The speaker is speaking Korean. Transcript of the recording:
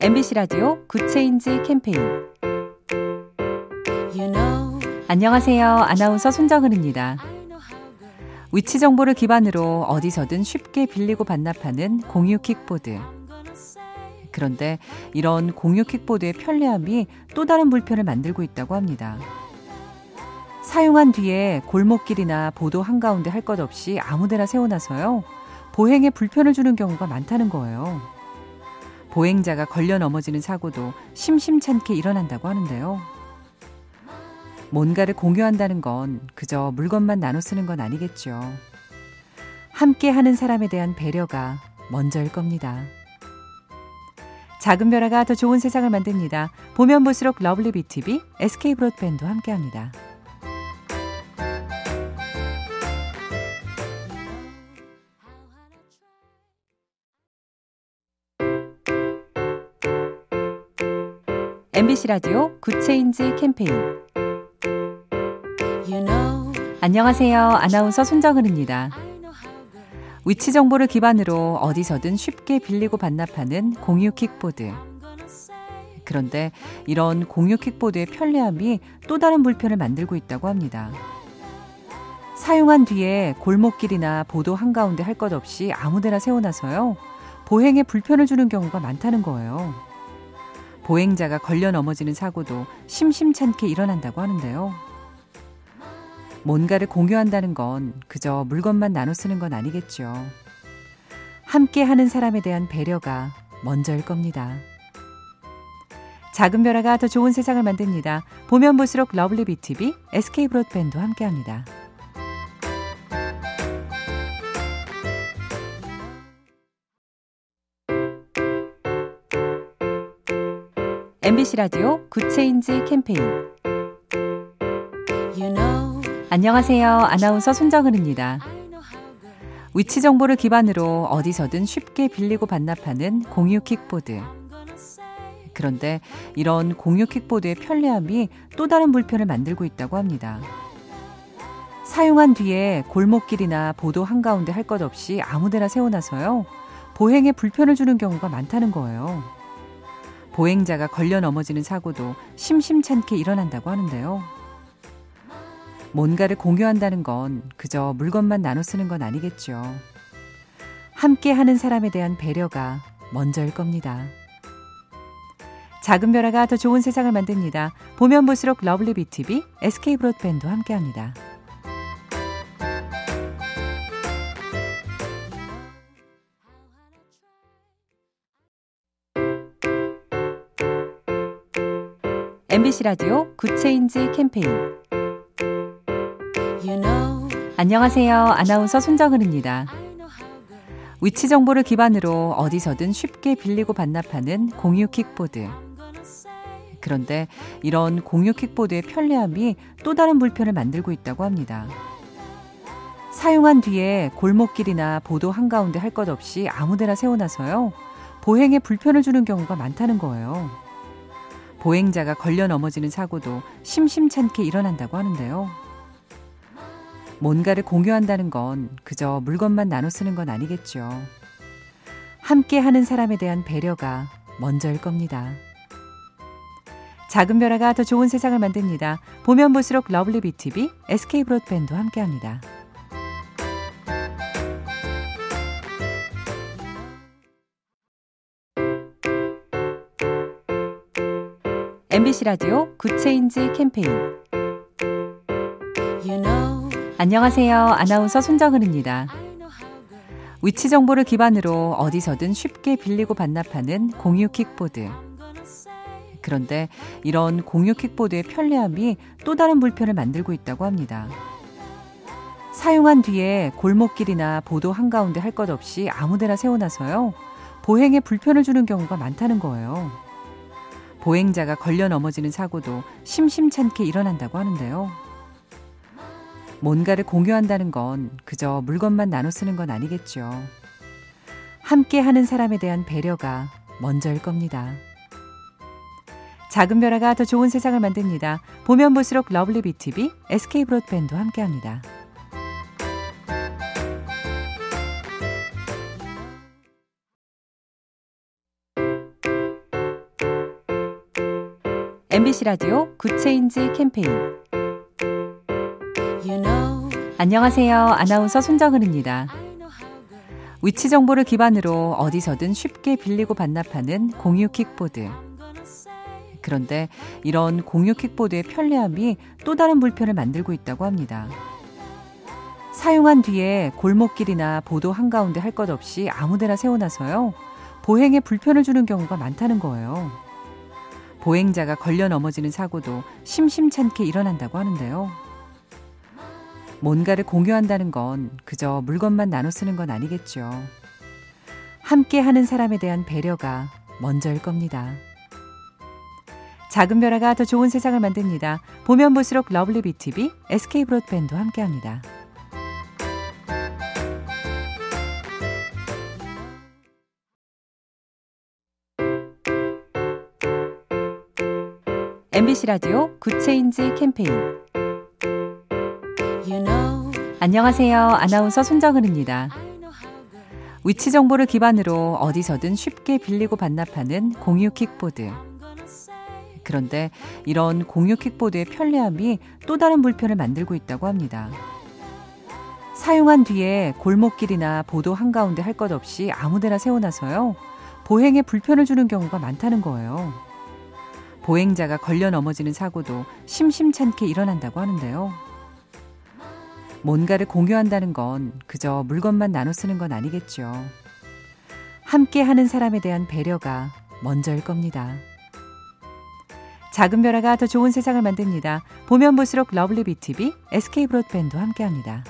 MBC 라디오 Good Change 캠페인 안녕하세요. 아나운서 손정은입니다. 위치 정보를 기반으로 어디서든 쉽게 빌리고 반납하는 공유 킥보드. 그런데 이런 공유 킥보드의 편리함이 또 다른 불편을 만들고 있다고 합니다. 사용한 뒤에 골목길이나 보도 한가운데 할 것 없이 아무데나 세워놔서요. 보행에 불편을 주는 경우가 많다는 거예요. 보행자가 걸려 넘어지는 사고도 심심찮게 일어난다고 하는데요. 뭔가를 공유한다는 건 그저 물건만 나눠 쓰는 건 아니겠죠. 함께 하는 사람에 대한 배려가 먼저일 겁니다. 작은 변화가 더 좋은 세상을 만듭니다. 보면 볼수록 lovely BTV, SK 브로드밴드와 함께합니다. MBC 라디오 Good Change 캠페인 you know, 안녕하세요. 아나운서 손정은입니다. 위치 정보를 기반으로 어디서든 쉽게 빌리고 반납하는 공유 킥보드. 그런데 이런 공유 킥보드의 편리함이 또 다른 불편을 만들고 있다고 합니다. 사용한 뒤에 골목길이나 보도 한가운데 할 것 없이 아무데나 세워놔서요. 보행에 불편을 주는 경우가 많다는 거예요. 보행자가 걸려 넘어지는 사고도 심심찮게 일어난다고 하는데요. 뭔가를 공유한다는 건 그저 물건만 나눠 쓰는 건 아니겠죠. 함께 하는 사람에 대한 배려가 먼저일 겁니다. 작은 변화가 더 좋은 세상을 만듭니다. 보면 볼수록 lovely BTV, SK 브로드밴드와 함께합니다. MBC 라디오 Good Change 캠페인 you know, 안녕하세요. 아나운서 손정은입니다. 위치 정보를 기반으로 어디서든 쉽게 빌리고 반납하는 공유 킥보드. 그런데 이런 공유 킥보드의 편리함이 또 다른 불편을 만들고 있다고 합니다. 사용한 뒤에 골목길이나 보도 한가운데 할 것 없이 아무데나 세워놔서요. 보행에 불편을 주는 경우가 많다는 거예요. 보행자가 걸려 넘어지는 사고도 심심찮게 일어난다고 하는데요. 뭔가를 공유한다는 건 그저 물건만 나눠 쓰는 건 아니겠죠. 함께 하는 사람에 대한 배려가 먼저일 겁니다. 작은 변화가 더 좋은 세상을 만듭니다. 보면 볼수록 lovely BTV, SK 브로드밴드와 함께합니다. MBC 라디오 Good Change 캠페인 you know, 안녕하세요. 아나운서 손정은입니다. 위치 정보를 기반으로 어디서든 쉽게 빌리고 반납하는 공유 킥보드. 그런데 이런 공유 킥보드의 편리함이 또 다른 불편을 만들고 있다고 합니다. 사용한 뒤에 골목길이나 보도 한가운데 할 것 없이 아무데나 세워놔서요. 보행에 불편을 주는 경우가 많다는 거예요. 보행자가 걸려 넘어지는 사고도 심심찮게 일어난다고 하는데요. 뭔가를 공유한다는 건 그저 물건만 나눠 쓰는 건 아니겠죠. 함께 하는 사람에 대한 배려가 먼저일 겁니다. 작은 변화가 더 좋은 세상을 만듭니다. 보면 볼수록 lovely BTV, SK 브로드밴드와 함께합니다. MBC 라디오 Good Change 캠페인 you know, 안녕하세요. 아나운서 손정은입니다. 위치 정보를 기반으로 어디서든 쉽게 빌리고 반납하는 공유 킥보드. 그런데 이런 공유 킥보드의 편리함이 또 다른 불편을 만들고 있다고 합니다. 사용한 뒤에 골목길이나 보도 한가운데 할 것 없이 아무데나 세워놔서요. 보행에 불편을 주는 경우가 많다는 거예요. 보행자가 걸려 넘어지는 사고도 심심찮게 일어난다고 하는데요. 뭔가를 공유한다는 건 그저 물건만 나눠 쓰는 건 아니겠죠. 함께 하는 사람에 대한 배려가 먼저일 겁니다. 작은 변화가 더 좋은 세상을 만듭니다. 보면 볼수록 lovely BTV, SK 브로드밴드와 함께합니다. MBC 라디오 Good Change 캠페인 안녕하세요. 아나운서 손정은입니다. 위치 정보를 기반으로 어디서든 쉽게 빌리고 반납하는 공유 킥보드. 그런데 이런 공유 킥보드의 편리함이 또 다른 불편을 만들고 있다고 합니다. 사용한 뒤에 골목길이나 보도 한가운데 할 것 없이 아무데나 세워놔서요. 보행에 불편을 주는 경우가 많다는 거예요. 보행자가 걸려 넘어지는 사고도 심심찮게 일어난다고 하는데요. 뭔가를 공유한다는 건 그저 물건만 나눠 쓰는 건 아니겠죠. 함께 하는 사람에 대한 배려가 먼저일 겁니다. 작은 변화가 더 좋은 세상을 만듭니다. 보면 볼수록 lovely BTV, SK 브로드밴드 함께 합니다. MBC 라디오 Good Change 캠페인 you know, 안녕하세요. 아나운서 손정은입니다. 위치 정보를 기반으로 어디서든 쉽게 빌리고 반납하는 공유 킥보드. 그런데 이런 공유 킥보드의 편리함이 또 다른 불편을 만들고 있다고 합니다. 사용한 뒤에 골목길이나 보도 한가운데 할 것 없이 아무데나 세워놔서요. 보행에 불편을 주는 경우가 많다는 거예요. 보행자가 걸려 넘어지는 사고도 심심찮게 일어난다고 하는데요. 뭔가를 공유한다는 건 그저 물건만 나눠 쓰는 건 아니겠죠. 함께 하는 사람에 대한 배려가 먼저일 겁니다. 작은 변화가 더 좋은 세상을 만듭니다. 보면 볼수록 lovely BTV, SK 브로드밴드 함께 합니다.